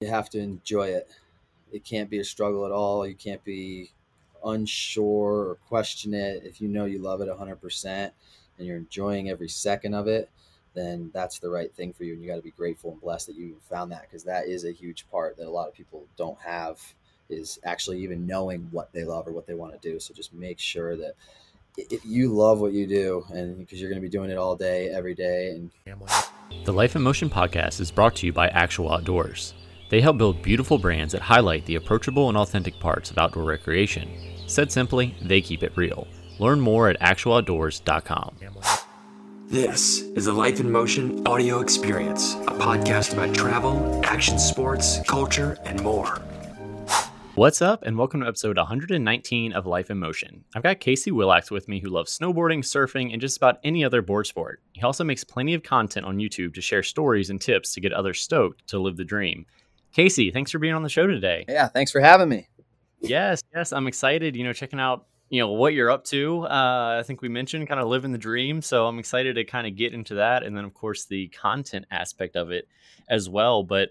You have to enjoy it. It can't be a struggle at all. You can't be unsure or question it. If you know you love it 100% and you're enjoying every second of it, then that's the right thing for you. And you got to be grateful and blessed that you found that because that is a huge part that a lot of people don't have is actually even knowing what they love or what they want to do. So just make sure that if you love what you do and because you're going to be doing it all day, every day. And the Life in Motion podcast is brought to you by Actual Outdoors. They help build beautiful brands that highlight the approachable and authentic parts of outdoor recreation. Said simply, they keep it real. Learn more at actualoutdoors.com. This is a Life in Motion audio experience, a podcast about travel, action sports, culture, and more. What's up, and welcome to episode 119 of Life in Motion. I've got Casey Willax with me who loves snowboarding, surfing, and just about any other board sport. He also makes plenty of content on YouTube to share stories and tips to get others stoked to live the dream. Casey, thanks for being on the show today. Yeah, thanks for having me. Yes, yes, I'm excited. You know, checking out you know what you're up to. Uh, I think we mentioned kind of living the dream, so I'm excited to kind of get into that, and then of course the content aspect of it as well. But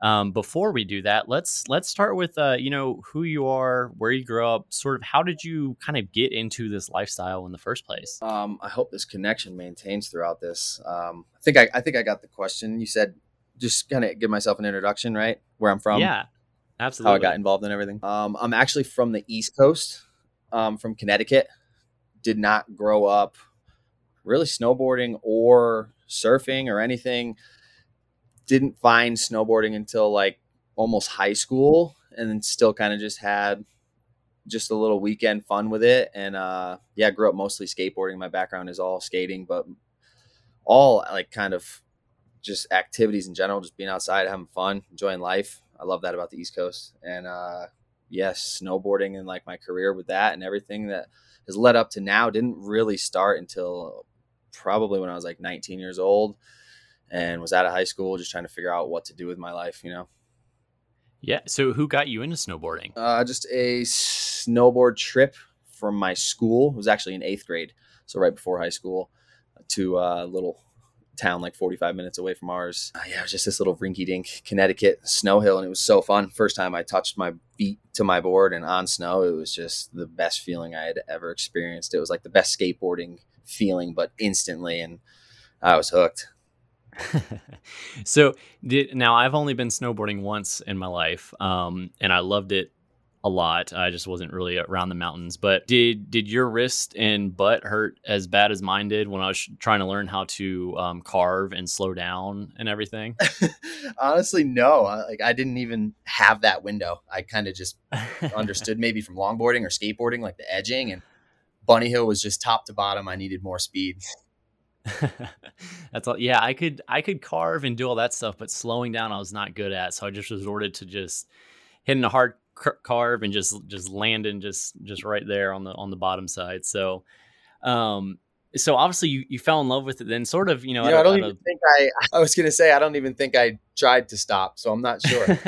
um, before we do that, let's let's start with uh, you know who you are, where you grew up, sort of how did you kind of get into this lifestyle in the first place? Um, I hope this connection maintains throughout this. Um, I think I, I think I got the question. You said just kind of give myself an introduction, right? Where I'm from. Yeah, absolutely. How I got involved in everything. Um, I'm actually from the East Coast um, from Connecticut. Did not grow up really snowboarding or surfing or anything. Didn't find snowboarding until like almost high school, and then still kind of just had just a little weekend fun with it. And uh, yeah, grew up mostly skateboarding. My background is all skating, but all like kind of just activities in general, just being outside, having fun, enjoying life. I love that about the East Coast. And uh, yes, snowboarding and like my career with that and everything that has led up to now didn't really start until probably when I was like 19 years old and was out of high school just trying to figure out what to do with my life, you know. Yeah, so who got you into snowboarding? Uh, just a snowboard trip from my school. It was actually in 8th grade, so right before high school to a little town like 45 minutes away from ours. Uh, yeah, it was just this little rinky dink Connecticut snow hill, and it was so fun. First time I touched my feet to my board and on snow, it was just the best feeling I had ever experienced. It was like the best skateboarding feeling, but instantly, and I was hooked. so did, now I've only been snowboarding once in my life, um, and I loved it a lot. I just wasn't really around the mountains. But did did your wrist and butt hurt as bad as mine did when I was trying to learn how to um, carve and slow down and everything? Honestly, no. Like I didn't even have that window. I kind of just understood maybe from longboarding or skateboarding, like the edging and bunny hill was just top to bottom. I needed more speed. That's all. Yeah, I could I could carve and do all that stuff, but slowing down I was not good at. So I just resorted to just hitting a hard carve and just just landing just just right there on the on the bottom side. So, um, so obviously you, you fell in love with it. Then sort of you know, you know I don't even think I I was gonna say I don't even think I tried to stop. So I'm not sure.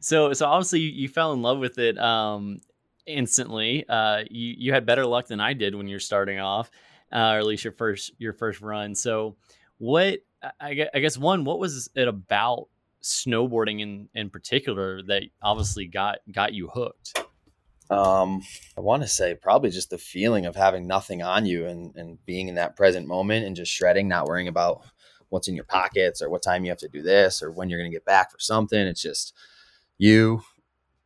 so so obviously you, you, fell in love with it um instantly. Uh, you you had better luck than I did when you're starting off, uh, or at least your first your first run. So what I, I guess one, what was it about snowboarding in in particular that obviously got got you hooked? Um, I want to say probably just the feeling of having nothing on you and and being in that present moment and just shredding, not worrying about what's in your pockets or what time you have to do this or when you're going to get back for something. It's just you,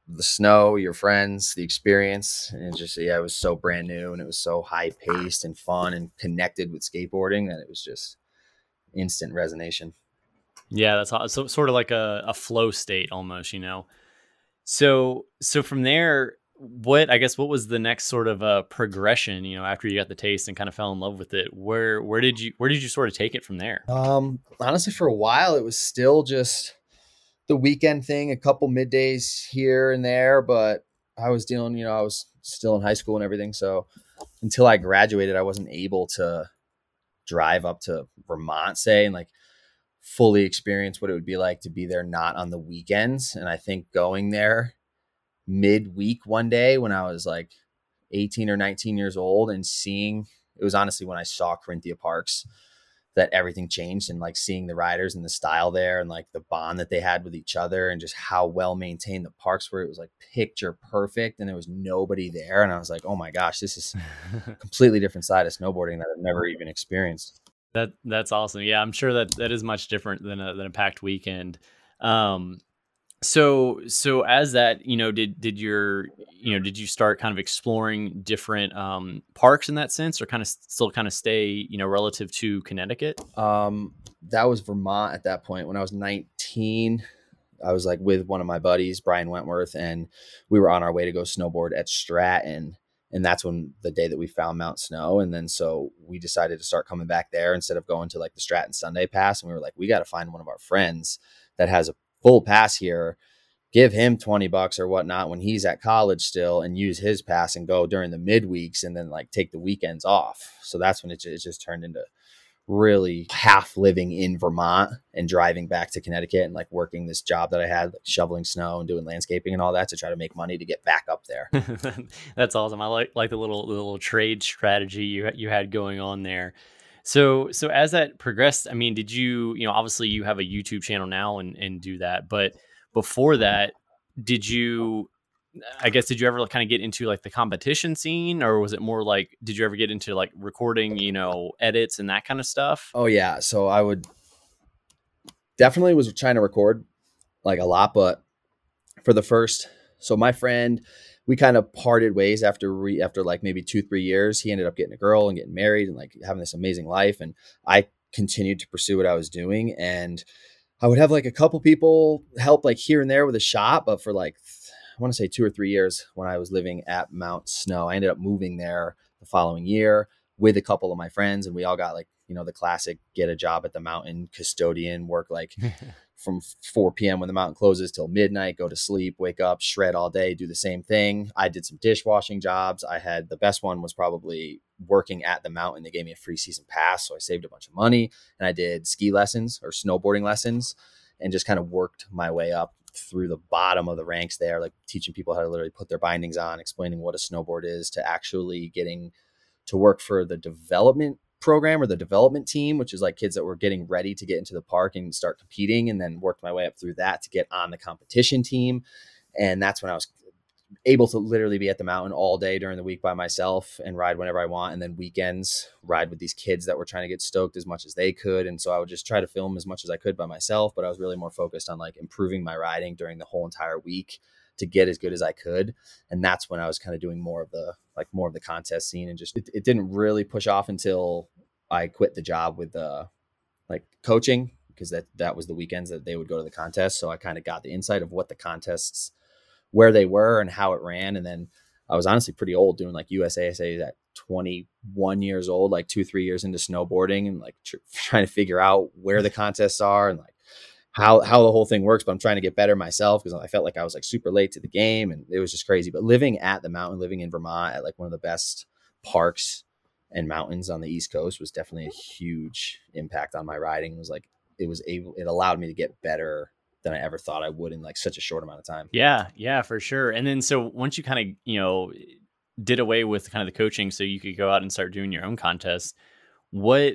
the snow, your friends, the experience, and just yeah, it was so brand new and it was so high paced and fun and connected with skateboarding that it was just instant resonation. Yeah, that's so, sort of like a, a flow state almost, you know. So so from there, what I guess what was the next sort of uh, progression, you know, after you got the taste and kind of fell in love with it? Where where did you where did you sort of take it from there? Um, honestly, for a while, it was still just the weekend thing, a couple middays here and there, but I was dealing, you know, I was still in high school and everything, so until I graduated, I wasn't able to drive up to Vermont, say, and like fully experience what it would be like to be there not on the weekends. And I think going there midweek one day when I was like 18 or 19 years old and seeing it was honestly when I saw Carinthia Parks that everything changed and like seeing the riders and the style there and like the bond that they had with each other and just how well maintained the parks were. It was like picture perfect and there was nobody there. And I was like, oh my gosh, this is a completely different side of snowboarding that I've never even experienced. That that's awesome. Yeah, I'm sure that that is much different than a than a packed weekend. Um, so so as that you know did did your you know did you start kind of exploring different um, parks in that sense or kind of still kind of stay you know relative to connecticut um, that was vermont at that point when i was 19 i was like with one of my buddies brian wentworth and we were on our way to go snowboard at stratton and that's when the day that we found mount snow. And then so we decided to start coming back there instead of going to like the stratton sunday pass. And we were like we got to find one of our friends that has a full pass here, give him 20 bucks or whatnot when he's at college still and use his pass and go during the midweeks and then like take the weekends off. So that's when it it just turned into really half living in Vermont and driving back to Connecticut and like working this job that I had, like shoveling snow and doing landscaping and all that to try to make money to get back up there. That's awesome. I like like the little the little trade strategy you you had going on there. So so as that progressed, I mean, did you you know obviously you have a YouTube channel now and and do that, but before mm-hmm. that, did you? I guess did you ever kind of get into like the competition scene, or was it more like did you ever get into like recording, you know, edits and that kind of stuff? Oh yeah, so I would definitely was trying to record like a lot, but for the first, so my friend we kind of parted ways after re, after like maybe two three years. He ended up getting a girl and getting married and like having this amazing life, and I continued to pursue what I was doing. And I would have like a couple people help like here and there with a shot, but for like I want to say two or three years when I was living at Mount Snow, I ended up moving there the following year with a couple of my friends, and we all got like you know the classic get a job at the mountain custodian work like from 4 p.m. when the mountain closes till midnight, go to sleep, wake up, shred all day, do the same thing. I did some dishwashing jobs. I had the best one was probably working at the mountain. They gave me a free season pass, so I saved a bunch of money and I did ski lessons or snowboarding lessons and just kind of worked my way up through the bottom of the ranks there, like teaching people how to literally put their bindings on, explaining what a snowboard is to actually getting to work for the development program or the development team, which is like kids that were getting ready to get into the park and start competing, and then worked my way up through that to get on the competition team. And that's when I was able to literally be at the mountain all day during the week by myself and ride whenever I want. And then weekends, ride with these kids that were trying to get stoked as much as they could. And so I would just try to film as much as I could by myself, but I was really more focused on like improving my riding during the whole entire week to get as good as I could. And that's when I was kind of doing more of the like more of the contest scene and just it, it didn't really push off until I quit the job with uh like coaching because that that was the weekends that they would go to the contest. So I kind of got the insight of what the contests where they were and how it ran. And then I was honestly pretty old doing like USASA at 21 years old, like two, three years into snowboarding and like tr- trying to figure out where the contests are and like how how the whole thing works. But I'm trying to get better myself because I felt like I was like super late to the game and it was just crazy. But living at the mountain, living in Vermont at like one of the best parks and mountains on the East Coast was definitely a huge impact on my riding. It was like it was able it allowed me to get better than I ever thought I would in like such a short amount of time. Yeah, yeah, for sure. And then so once you kind of, you know, did away with kind of the coaching so you could go out and start doing your own contests, what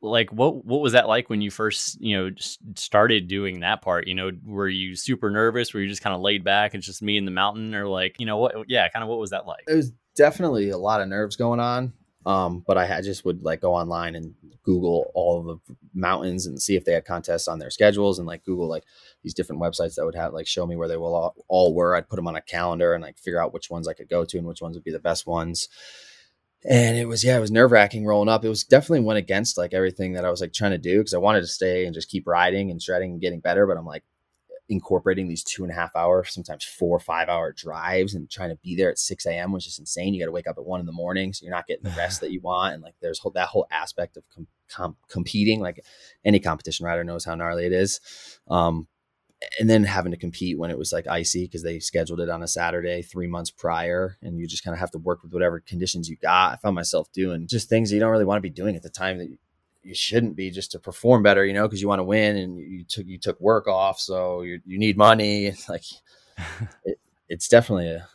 like what what was that like when you first you know started doing that part you know were you super nervous were you just kind of laid back and just me in the mountain or like you know what yeah kind of what was that like it was definitely a lot of nerves going on um, but I, just would like go online and Google all the mountains and see if they had contests on their schedules and like Google like these different websites that would have like show me where they will all, all were. I'd put them on a calendar and like figure out which ones I could go to and which ones would be the best ones and it was yeah it was nerve wracking rolling up it was definitely went against like everything that i was like trying to do because i wanted to stay and just keep riding and shredding and getting better but i'm like incorporating these two and a half hour sometimes four or five hour drives and trying to be there at 6 a.m was just insane you got to wake up at one in the morning so you're not getting the rest that you want and like there's whole, that whole aspect of com- com- competing like any competition rider knows how gnarly it is um, and then having to compete when it was like icy because they scheduled it on a Saturday three months prior, and you just kind of have to work with whatever conditions you got. I found myself doing just things you don't really want to be doing at the time that you shouldn't be just to perform better, you know, because you want to win and you took you took work off, so you you need money. It's like it, it's definitely a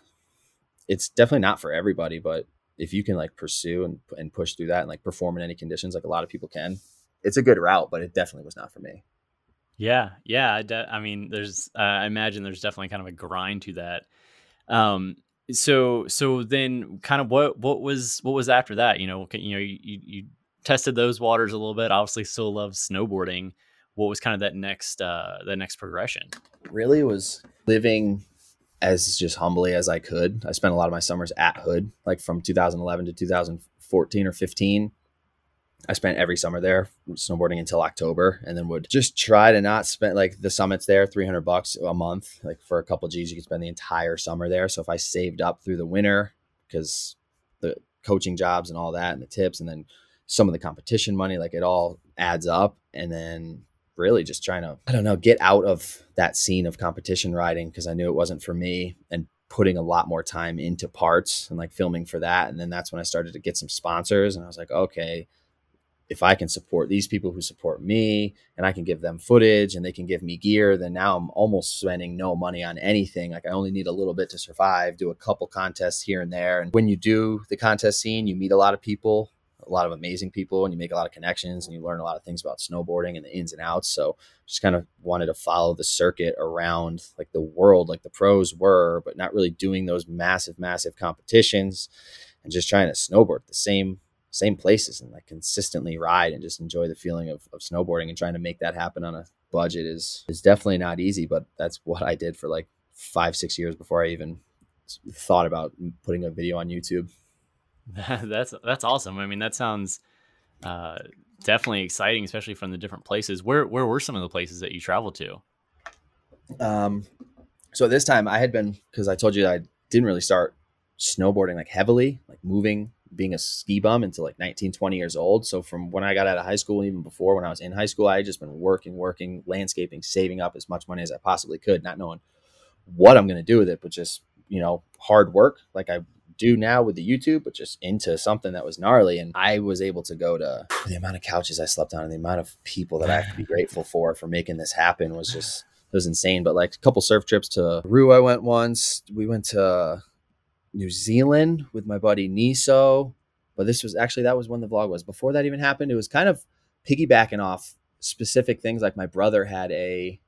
it's definitely not for everybody, but if you can like pursue and and push through that and like perform in any conditions, like a lot of people can, it's a good route, but it definitely was not for me. Yeah, yeah. I, de- I mean, there's. Uh, I imagine there's definitely kind of a grind to that. Um. So so then, kind of what what was what was after that? You know, you know, you, you tested those waters a little bit. Obviously, still love snowboarding. What was kind of that next uh that next progression? Really was living as just humbly as I could. I spent a lot of my summers at Hood, like from 2011 to 2014 or 15. I spent every summer there snowboarding until October and then would just try to not spend like the summits there, 300 bucks a month. Like for a couple G's, you could spend the entire summer there. So if I saved up through the winter because the coaching jobs and all that and the tips and then some of the competition money, like it all adds up. And then really just trying to, I don't know, get out of that scene of competition riding because I knew it wasn't for me and putting a lot more time into parts and like filming for that. And then that's when I started to get some sponsors and I was like, okay, if I can support these people who support me and I can give them footage and they can give me gear, then now I'm almost spending no money on anything. Like I only need a little bit to survive, do a couple contests here and there. And when you do the contest scene, you meet a lot of people, a lot of amazing people, and you make a lot of connections and you learn a lot of things about snowboarding and the ins and outs. So just kind of wanted to follow the circuit around like the world, like the pros were, but not really doing those massive, massive competitions and just trying to snowboard the same same places and like consistently ride and just enjoy the feeling of, of snowboarding and trying to make that happen on a budget is is definitely not easy but that's what i did for like five six years before i even thought about putting a video on youtube that's that's awesome. I mean that sounds uh, definitely exciting especially from the different places. Where where were some of the places that you traveled to? Um so this time i had been because i told you i didn't really start snowboarding like heavily like moving being a ski bum until like 19, 20 years old. So from when I got out of high school, even before when I was in high school, I had just been working, working, landscaping, saving up as much money as I possibly could, not knowing what I'm going to do with it, but just, you know, hard work. Like I do now with the YouTube, but just into something that was gnarly. And I was able to go to the amount of couches I slept on and the amount of people that I have to be grateful for for making this happen was just, it was insane. But like a couple surf trips to Peru, I went once. We went to New Zealand with my buddy Niso. But this was actually that was when the vlog was. Before that even happened, it was kind of piggybacking off specific things. Like my brother had a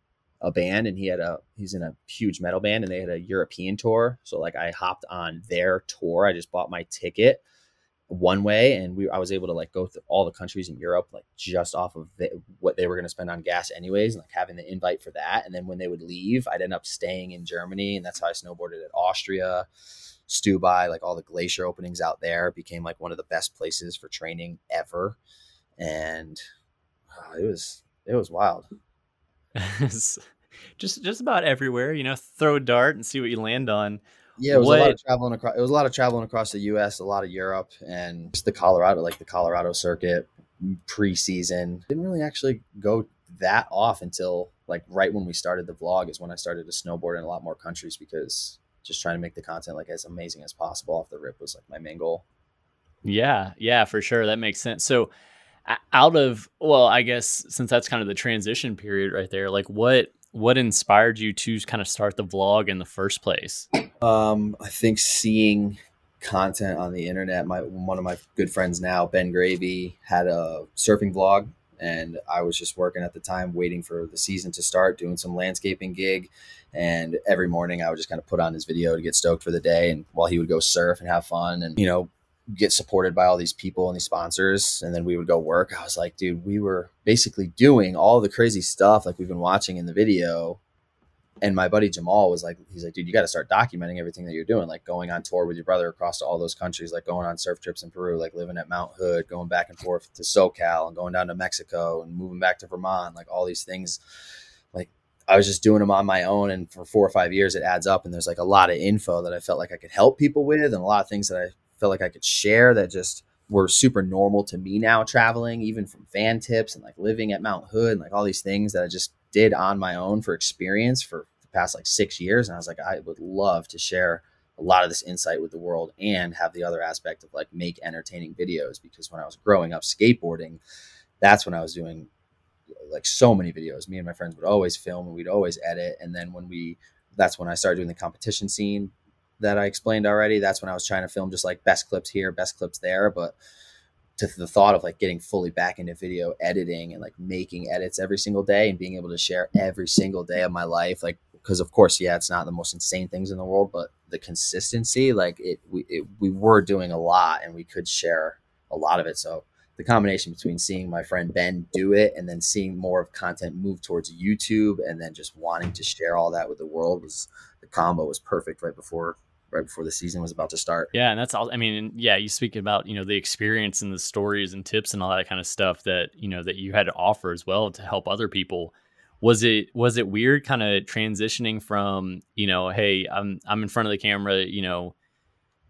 a band and he had a he's in a huge metal band and they had a European tour. So like I hopped on their tour. I just bought my ticket one way and we I was able to like go through all the countries in Europe like just off of the, what they were going to spend on gas anyways and like having the invite for that and then when they would leave I'd end up staying in Germany and that's how I snowboarded at Austria Stubai, like all the glacier openings out there, became like one of the best places for training ever. And uh, it was it was wild. just just about everywhere, you know, throw a dart and see what you land on. Yeah, it was what? a lot of traveling across. It was a lot of traveling across the U.S., a lot of Europe, and just the Colorado, like the Colorado circuit mm, preseason. Didn't really actually go that off until like right when we started the vlog is when I started to snowboard in a lot more countries because just trying to make the content like as amazing as possible off the rip was like my main goal. Yeah, yeah, for sure. That makes sense. So out of well, I guess since that's kind of the transition period right there, like what what inspired you to kind of start the vlog in the first place? Um, I think seeing content on the internet. My one of my good friends now, Ben Gravy, had a surfing vlog and I was just working at the time, waiting for the season to start, doing some landscaping gig. And every morning I would just kind of put on his video to get stoked for the day. And while he would go surf and have fun and, you know, get supported by all these people and these sponsors. And then we would go work. I was like, dude, we were basically doing all the crazy stuff like we've been watching in the video and my buddy Jamal was like, he's like, dude, you got to start documenting everything that you're doing, like going on tour with your brother across all those countries, like going on surf trips in Peru, like living at Mount Hood, going back and forth to SoCal and going down to Mexico and moving back to Vermont, like all these things. Like I was just doing them on my own, and for four or five years, it adds up, and there's like a lot of info that I felt like I could help people with, and a lot of things that I felt like I could share that just were super normal to me now traveling, even from fan tips and like living at Mount Hood and like all these things that I just did on my own for experience for the past like six years. And I was like, I would love to share a lot of this insight with the world and have the other aspect of like make entertaining videos because when I was growing up skateboarding, that's when I was doing like so many videos. Me and my friends would always film and we'd always edit. And then when we, that's when I started doing the competition scene that I explained already. That's when I was trying to film just like best clips here, best clips there. But to the thought of like getting fully back into video editing and like making edits every single day and being able to share every single day of my life like because of course yeah it's not the most insane things in the world but the consistency like it we, it, we were doing a lot and we could share a lot of it so the combination between seeing my friend ben do it and then seeing more of content move towards youtube and then just wanting to share all that with the world was the combo was perfect right before right before the season was about to start. Yeah, and that's all. I mean, yeah, you speak about you know the experience and the stories and tips and all that kind of stuff that you know that you had to offer as well to help other people. Was it was it weird, kind of transitioning from you know, hey, I'm I'm in front of the camera, you know,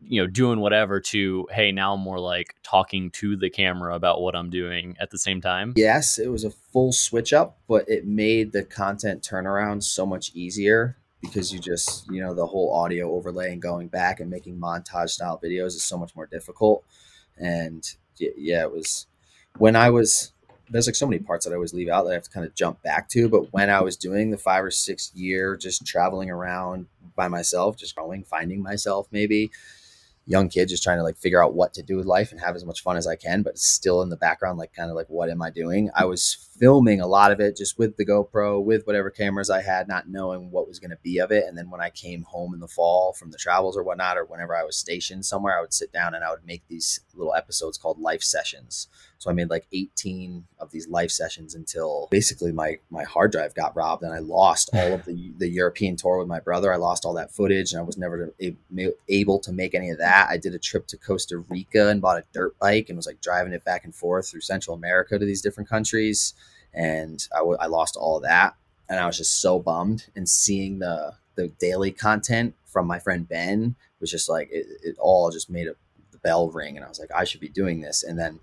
you know, doing whatever to hey, now I'm more like talking to the camera about what I'm doing at the same time. Yes, it was a full switch up, but it made the content turnaround so much easier because you just you know the whole audio overlay and going back and making montage style videos is so much more difficult. And yeah it was when i was there's like so many parts that i always leave out that i have to kind of jump back to but when i was doing the five or six year just traveling around by myself just going finding myself maybe young kid just trying to like figure out what to do with life and have as much fun as I can, but still in the background, like kind of like, what am I doing? I was filming a lot of it just with the GoPro, with whatever cameras I had, not knowing what was going to be of it. And then when I came home in the fall from the travels or whatnot, or whenever I was stationed somewhere, I would sit down and I would make these little episodes called life sessions. So I made like 18 of these life sessions until basically my my hard drive got robbed and I lost all of the the European tour with my brother. I lost all that footage and I was never able to make any of that. I did a trip to Costa Rica and bought a dirt bike and was like driving it back and forth through Central America to these different countries and I, w- I lost all of that and I was just so bummed and seeing the the daily content from my friend Ben was just like it, it all just made a the bell ring and I was like I should be doing this and then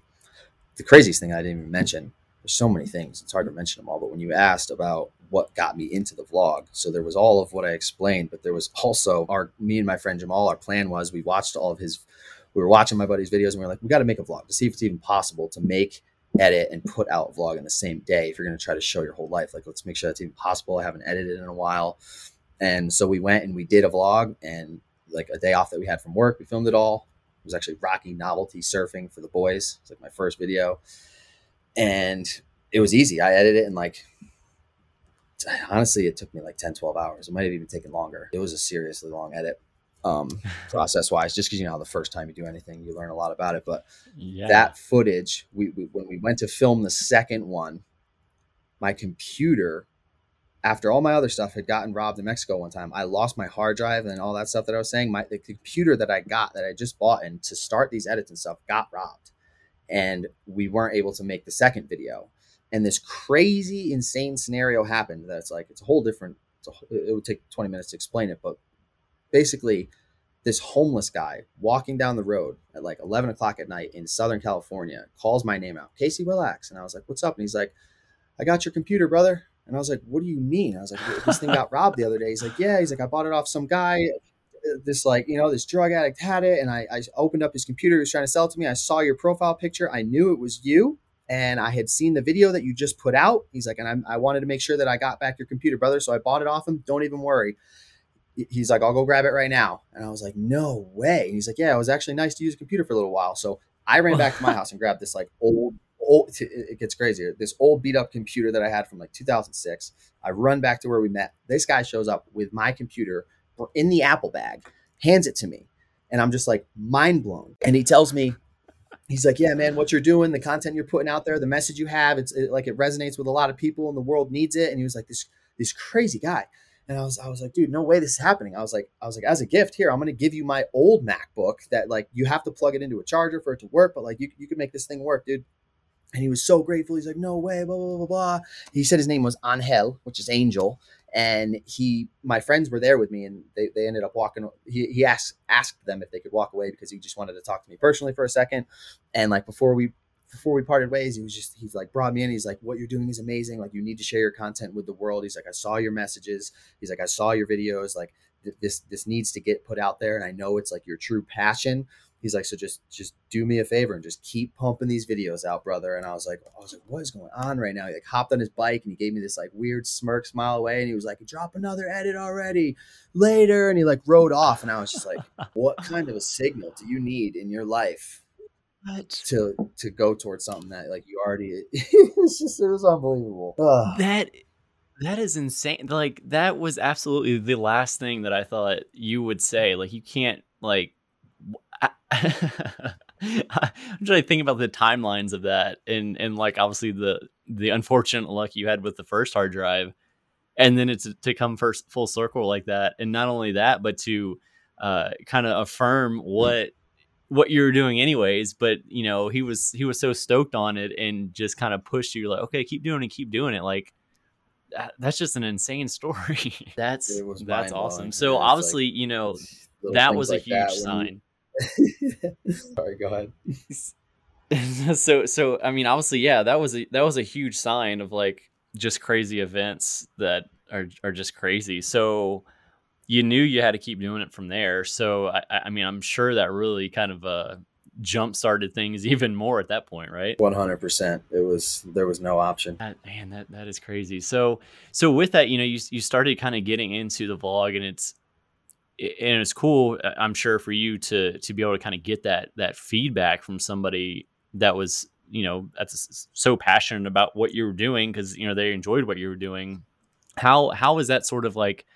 the craziest thing I didn't even mention. There's so many things. It's hard to mention them all. But when you asked about what got me into the vlog, so there was all of what I explained, but there was also our me and my friend Jamal. Our plan was we watched all of his. We were watching my buddy's videos, and we are like, we got to make a vlog to see if it's even possible to make, edit, and put out a vlog in the same day. If you're going to try to show your whole life, like let's make sure that's even possible. I haven't edited in a while, and so we went and we did a vlog, and like a day off that we had from work, we filmed it all it was actually Rocky novelty surfing for the boys. It's like my first video, and it was easy. I edited it in like honestly, it took me like 10, 12 hours. It might have even taken longer. It was a seriously long edit um, process wise, just because you know the first time you do anything, you learn a lot about it. But yeah. that footage, we, we when we went to film the second one, my computer after all my other stuff had gotten robbed in Mexico one time, I lost my hard drive and all that stuff that I was saying. My the computer that I got that I just bought and to start these edits and stuff got robbed, and we weren't able to make the second video. And this crazy, insane scenario happened. That's like it's a whole different. A, it would take twenty minutes to explain it, but basically, this homeless guy walking down the road at like eleven o'clock at night in Southern California calls my name out, Casey Willax, and I was like, "What's up?" And he's like, "I got your computer, brother." And I was like, what do you mean? I was like, this thing got robbed the other day. He's like, yeah. He's like, I bought it off some guy. This like, you know, this drug addict had it. And I, I opened up his computer. He was trying to sell it to me. I saw your profile picture. I knew it was you. And I had seen the video that you just put out. He's like, and I, I wanted to make sure that I got back your computer, brother. So I bought it off him. Don't even worry. He's like, I'll go grab it right now. And I was like, no way. And he's like, yeah, it was actually nice to use a computer for a little while. So I ran back to my house and grabbed this like old old, it gets crazier. This old beat up computer that I had from like 2006. I run back to where we met. This guy shows up with my computer in the Apple bag, hands it to me, and I'm just like mind blown. And he tells me, he's like, "Yeah, man, what you're doing, the content you're putting out there, the message you have, it's it, like it resonates with a lot of people, and the world needs it." And he was like, "This this crazy guy." And I was, I was like, dude, no way this is happening. I was like, I was like, as a gift here, I'm going to give you my old MacBook that like you have to plug it into a charger for it to work, but like you, you can make this thing work, dude. And he was so grateful. He's like, no way, blah, blah, blah, blah. He said his name was Angel, which is angel. And he, my friends were there with me and they, they ended up walking. He, he asked, asked them if they could walk away because he just wanted to talk to me personally for a second. And like before we, before we parted ways, he was just, he's like brought me in. He's like, what you're doing is amazing. Like you need to share your content with the world. He's like, I saw your messages. He's like, I saw your videos. Like this, this needs to get put out there. And I know it's like your true passion he's like, so just just do me a favor and just keep pumping these videos out, brother. And I was like, I was like, what is going on right now? He like hopped on his bike and he gave me this like weird smirk smile away, and he was like, drop another edit already later, and he like rode off, and I was just like, what kind of a signal do you need in your life what? to to go towards something that like you already it's just it was unbelievable Ugh. that that is insane like that was absolutely the last thing that i thought you would say like you can't like I, I'm trying to think about the timelines of that and and like obviously the the unfortunate luck you had with the first hard drive and then it's to come first full circle like that. And not only that but to uh, kind of affirm what what you were doing anyways but you know he was he was so stoked on it and just kind of pushed you like okay keep doing it keep doing it. Like that, that's just an insane story. That's that's awesome. so obviously like, you know that was like a huge sign. sorry go ahead so so i mean obviously yeah that was a that was a huge sign of like just crazy events that are are just crazy so you knew you had to keep doing it from there. So I, I mean, I'm sure that really kind of uh, jump started things even more at that point, right? One hundred percent. It was there was no option. That, man, that that is crazy. So so with that, you know, you you started kind of getting into the vlog, and it's and it's cool. Uh, I'm sure for you to to be able to kind of get that that feedback from somebody that was you know that's so passionate about what you were doing because you know they enjoyed what you were doing. How how is that sort of like?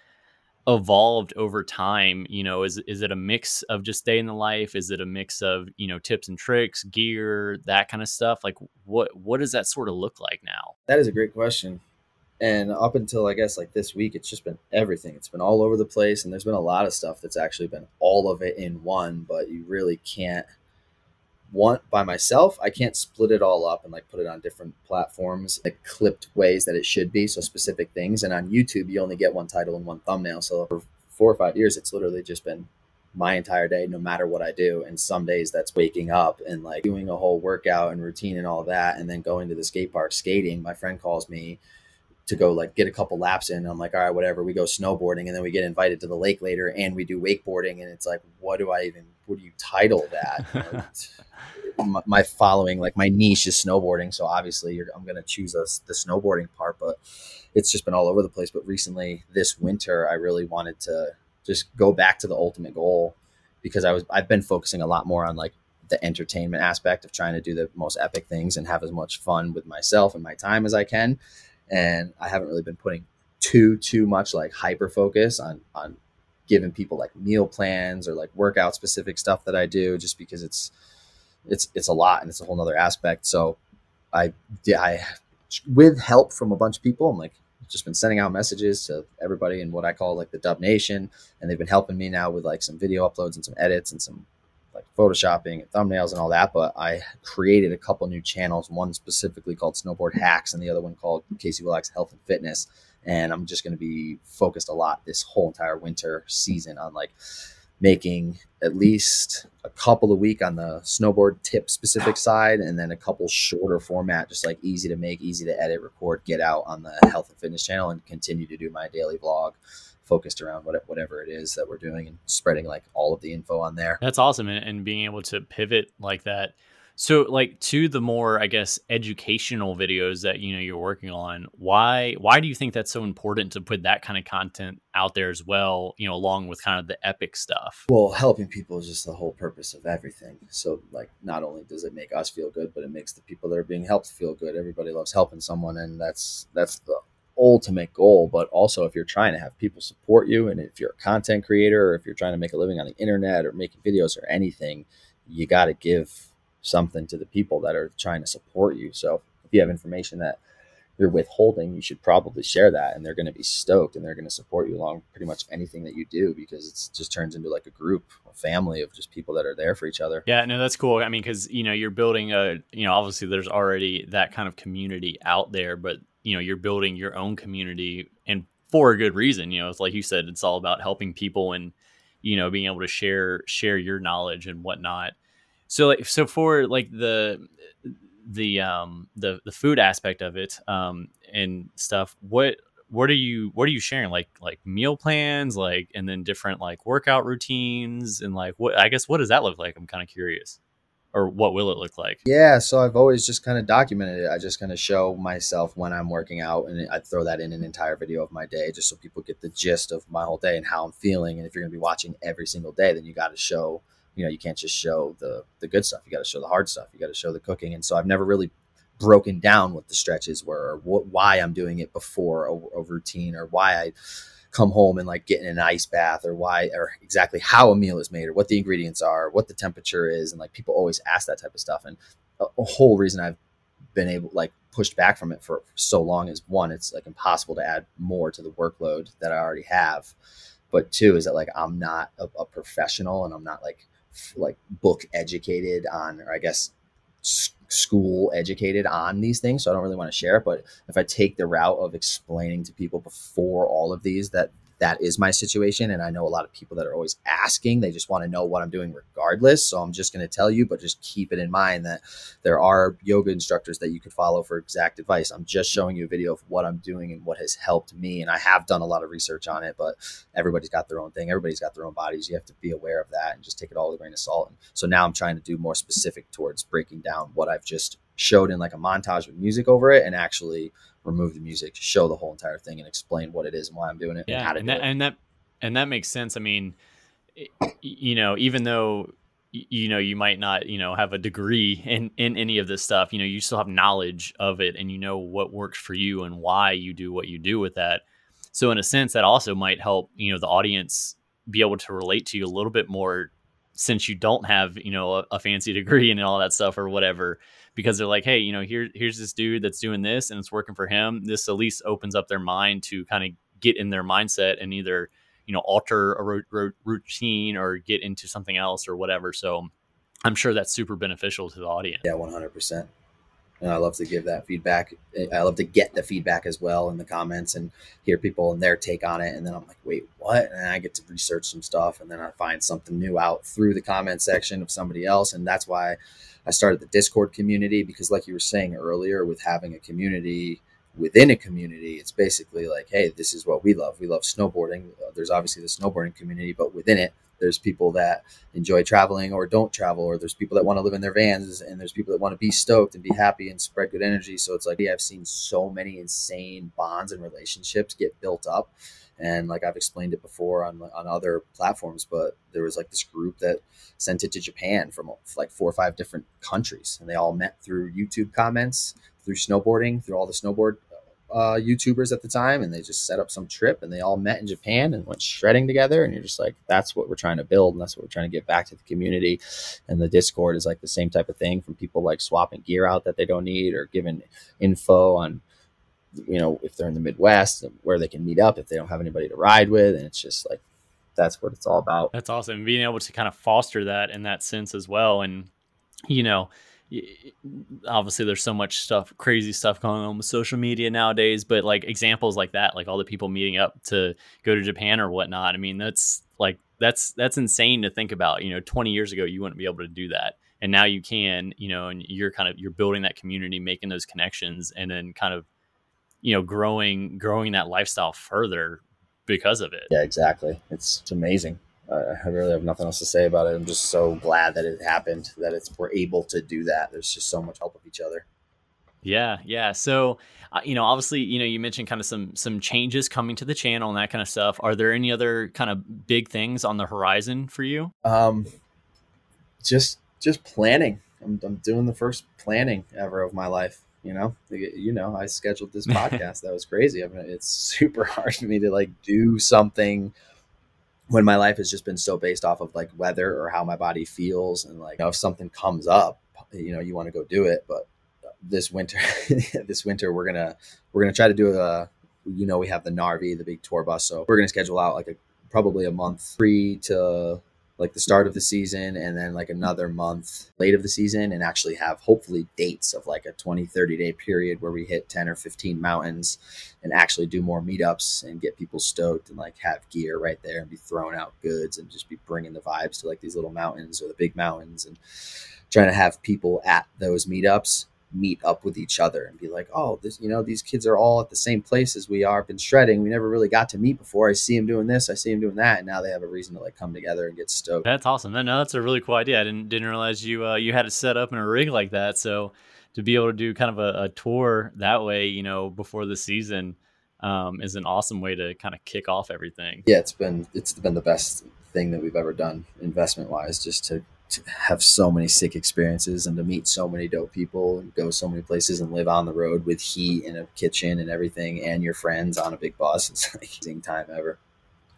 evolved over time you know is is it a mix of just day in the life is it a mix of you know tips and tricks gear that kind of stuff like what what does that sort of look like now that is a great question and up until i guess like this week it's just been everything. It's been all over the place and there's been a lot of stuff that's actually been all of it in one but you really can't want by myself i can't split it all up and like put it on different platforms like clipped ways that it should be so specific things. And on youtube you only get one title and one thumbnail so for four or five years it's literally just been my entire day no matter what i do. And some days that's waking up and like doing a whole workout and routine and all that and then going to the skate park skating. My friend calls me to go like get a couple laps in. I'm like, all right, whatever. We go snowboarding and then we get invited to the lake later and we do wakeboarding. And it's like, what do I even, what do you title that? my, my, following, like my niche is snowboarding. So obviously I'm going to choose us the snowboarding part, but it's just been all over the place. But recently this winter, I really wanted to just go back to the ultimate goal because I was, I've been focusing a lot more on like the entertainment aspect of trying to do the most epic things and have as much fun with myself and my time as I can and I haven't really been putting too too much like hyper focus on on giving people like meal plans or like workout specific stuff that I do just because it's it's it's a lot and it's a whole nother aspect. So I yeah I with help from a bunch of people, I'm like just been sending out messages to everybody in what I call like the Dub Nation, and they've been helping me now with like some video uploads and some edits and some photoshopping and thumbnails and all that. But I created a couple new channels, one specifically called Snowboard Hacks and the other one called Casey Willax Health and Fitness. And I'm just going to be focused a lot this whole entire winter season on like making at least a couple a week on the snowboard tip specific side and then a couple shorter format just like easy to make easy to edit record get out on the health and fitness channel and continue to do my daily vlog focused around what, whatever it is that we're doing and spreading like all of the info on there. That's awesome. And, and being able to pivot like that. So like to the more, I guess, educational videos that, you know, you're working on, why, why do you think that's so important to put that kind of content out there as well, you know, along with kind of the epic stuff? Well, helping people is just the whole purpose of everything. So like, not only does it make us feel good, but it makes the people that are being helped feel good. Everybody loves helping someone. And that's, that's the ultimate goal, but also if you're trying to have people support you and if you're a content creator or if you're trying to make a living on the internet or making videos or anything, you got to give something to the people that are trying to support you. So if you have information that you're withholding, you should probably share that and they're going to be stoked and they're going to support you along pretty much anything that you do because it just turns into like a group, a family of just people that are there for each other. Yeah, no, that's cool. I mean, because, you know, you're building a, you know, obviously there's already that kind of community out there, but you know you're building your own community and for a good reason you know it's like you said it's all about helping people and you know being able to share share your knowledge and whatnot. So like so for like the the um the the food aspect of it um and stuff what what are you what are you sharing? Like like meal plans like and then different like workout routines and like what i guess what does that look like? I'm kind of curious or what will it look like? Yeah, so I've always just kind of documented it. I just kind of show myself when I'm working out, and I throw that in an entire video of my day, just so people get the gist of my whole day and how I'm feeling. And if you're going to be watching every single day, then you got to show you know you can't just show the the good stuff you got to show the hard stuff you got to show the cooking and so i've never really broken down what the stretches were or what, why i'm doing it before a, a routine or why i come home and like get in an ice bath or why or exactly how a meal is made or what the ingredients are what the temperature is and like people always ask that type of stuff and a, a whole reason i've been able like pushed back from it for, for so long is one it's like impossible to add more to the workload that i already have but two is that like i'm not a, a professional and i'm not like like book educated on or i guess school educated on these things so i don't really want to share it but if i take the route of explaining to people before all of these that that is my situation. And I know a lot of people that are always asking, they just want to know what I'm doing regardless. So I'm just going to tell you, but just keep it in mind that there are yoga instructors that you could follow for exact advice. I'm just showing you a video of what I'm doing and what has helped me. And I have done a lot of research on it, but everybody's got their own thing. Everybody's got their own bodies. You have to be aware of that and just take it all with a grain of salt. And so now I'm trying to do more specific towards breaking down what I've just showed in like a montage with music over it and actually remove the music, to show the whole entire thing, and explain what it is and why I'm doing it. Yeah, and, and that, and that and that makes sense. I mean, you know, even though you know you might not you know have a degree in in any of this stuff, you know, you still have knowledge of it, and you know what works for you and why you do what you do with that. So in a sense, that also might help you know the audience be able to relate to you a little bit more since you don't have you know a, a fancy degree and all that stuff or whatever because they're like, hey, you know, here here's this dude that's doing this and it's working for him. This at least opens up their mind to kind of get in their mindset and either you know alter a ro- ro- routine or get into something else or whatever. So I'm sure that's super beneficial to the audience. Yeah, 100. percent and I love to give that feedback. I love to get the feedback as well in the comments and hear people and their take on it. And then I'm like, wait, what? And I get to research some stuff, and then I find something new out through the comment section of somebody else, and that's why I started the Discord community because, like you were saying earlier, with having a community within a community, it's basically like, hey, this is what we love. We love snowboarding. Uh, there's obviously the snowboarding community, but within it, there's people that enjoy traveling or don't travel, or there's people that want to live in their vans, and there's people that want to be stoked and be happy and spread good energy. So it's like, yeah, I've seen so many insane bonds and relationships get built up and like I've explained it before on on other platforms, but there was like this group that sent it to Japan from like four or five different countries, and they all met through YouTube comments, through snowboarding, through all the snowboard uh, YouTubers at the time, and they just set up some trip, and they all met in Japan and went shredding together. And you're just like, that's what we're trying to build, and that's what we're trying to get back to the community. And the Discord is like the same type of thing from people like swapping gear out that they don't need or giving info on you know, if they're in the Midwest, where they can meet up if they don't have anybody to ride with. And it's just like, that's what it's all about. That's awesome. Being able to kind of foster that in that sense as well. And, you know, obviously there's so much stuff, crazy stuff going on with social media nowadays, but like examples like that, like all the people meeting up to go to Japan or whatnot. I mean, that's like, that's, that's insane to think about. You know, 20 years ago, you wouldn't be able to do that. And now you can, you know, and you're kind of, you're building that community, making those connections and then kind of you know growing growing that lifestyle further because of it. Yeah exactly. It's, it's amazing. Uh, i really have nothing else to say about it. I'm just so glad that it happened that it's we're able to do that. There's just so much help of each other. Yeah yeah. So uh, you know obviously you know you mentioned kind of some some changes coming to the channel and that kind of stuff. Are there any other kind of big things on the horizon for you? Um just just planning. I'm, I'm doing the first planning ever of my life you know you know i scheduled this podcast. That was crazy. I mean it's super hard for me to like do something when my life has just been so based off of like weather or how my body feels and like you know, if something comes up you know you want to go do it but this winter this winter we're gonna we're gonna try to do a you know we have the narvi the big tour bus so we're gonna schedule out like a probably a month free to like the start of the season and then like another month late of the season and actually have hopefully dates of like a 20 30 day period where we hit 10 or 15 mountains and actually do more meetups and get people stoked and like have gear right there and be throwing out goods and just be bringing the vibes to like these little mountains or the big mountains and trying to have people at those meetups meet up with each other and be like, oh, this, you know, these kids are all at the same place as we are, been shredding. We never really got to meet before. I see him doing this, I see him doing that, and now they have a reason to like come together and get stoked. That's awesome. No, that's a really cool idea. I didn't didn't realize you uh, you had it set up in a rig like that. So to be able to do kind of a, a tour that way, you know, before the season. Um, is an awesome way to kind of kick off everything. Yeah, it's been it's been the best thing that we've ever done investment wise, just to, to have so many sick experiences and to meet so many dope people and go so many places and live on the road with heat and a kitchen and everything and your friends on a big bus. It's like amazing time ever.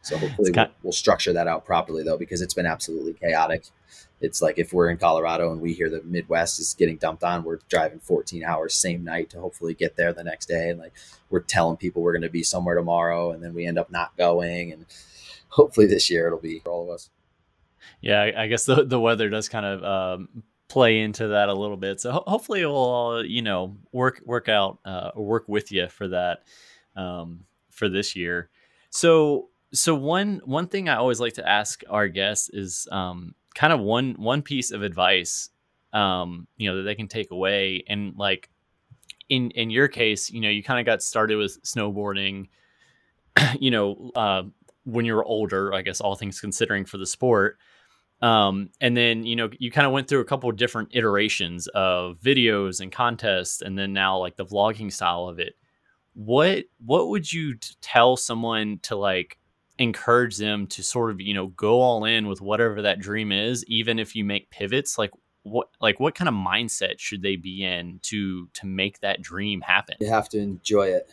So hopefully we'll, we'll, structure that out properly though, because it's been absolutely chaotic. It's like if we're in Colorado and we hear the Midwest is getting dumped on, we're driving 14 hours same night to hopefully get there the next day. And like we're telling people we're going to be somewhere tomorrow, and then we end up not going. And hopefully this year it'll be for all of us. Yeah, I guess the the weather does kind of um, play into that a little bit. So ho- hopefully it will you know work work out uh, work with you for that um, for this year. So so one one thing I always like to ask our guests is um, kind of one one piece of advice um, you know that they can take away and like in in your case you know you kind of got started with snowboarding you know uh, when you were older i guess all things considering for the sport um, and then you know you kind of went through a couple of different iterations of videos and contests and then now like the vlogging style of it. What what would you tell someone to like encourage them to sort of you know go all in with whatever that dream is even if you make pivots? Like what like what kind of mindset should they be in to to make that dream happen? You have to enjoy it.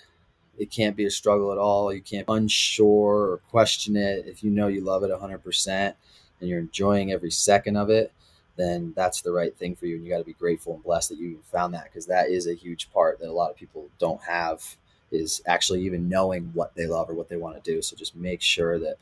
It can't be a struggle at all. You can't unsure or question it if you know you love it 100% and you're enjoying every second of it then that's the right thing for you and you got to be grateful and blessed that you found that because that is a huge part that a lot of people don't have is actually even knowing what they love or what they want to do. So just make sure that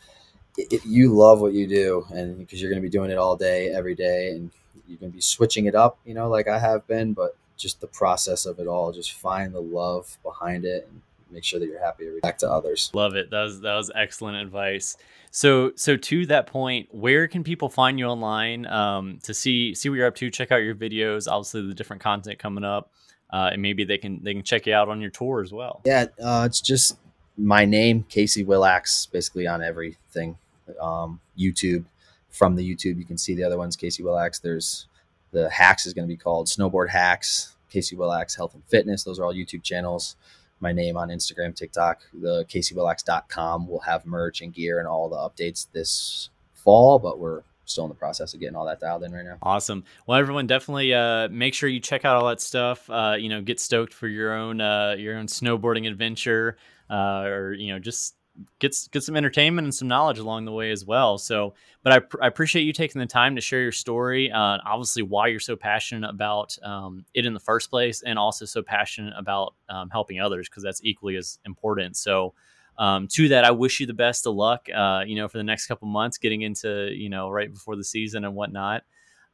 if you love what you do and because you're going to be doing it all day, every day, and you're going to be switching it up, you know, like I have been, but just the process of it all, just find the love behind it and make sure that you're happy to back to others. Love it. That was, that was excellent advice. So, so to that point, where can people find you online um, to see, see what you're up to, check out your videos, obviously the different content coming up uh, and maybe they can they can check you out on your tour as well. Yeah, uh, it's just my name, Casey Willax, basically on everything. Um, YouTube. From the YouTube, you can see the other ones, Casey Willax. There's the hacks is going to be called Snowboard Hacks, Casey Willax Health and Fitness. Those are all YouTube channels. My name on Instagram, TikTok, the CaseyWillax.com will have merch and gear and all the updates this fall, but we're still in the process of getting all that dialed in right now. Awesome. Well, everyone, definitely uh, make sure you check out all that stuff. Uh, you know, get stoked for your own uh, your own snowboarding adventure, uh, or you know, just get get some entertainment and some knowledge along the way as well. So, but I, pr- I appreciate you taking the time to share your story. Uh, obviously, why you're so passionate about um, it in the first place, and also so passionate about um, helping others because that's equally as important. So um, to that, I wish you the best of luck. Uh, you know, for the next couple months, getting into you know right before the season and whatnot.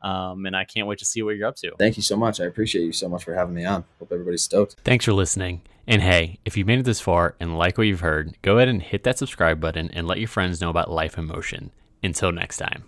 Um, and I can't wait to see what you're up to. Thank you so much. I appreciate you so much for having me on. Hope everybody's stoked. Thanks for listening. And hey, if you've made it this far and like what you've heard, go ahead and hit that subscribe button and let your friends know about Life in Motion. Until next time.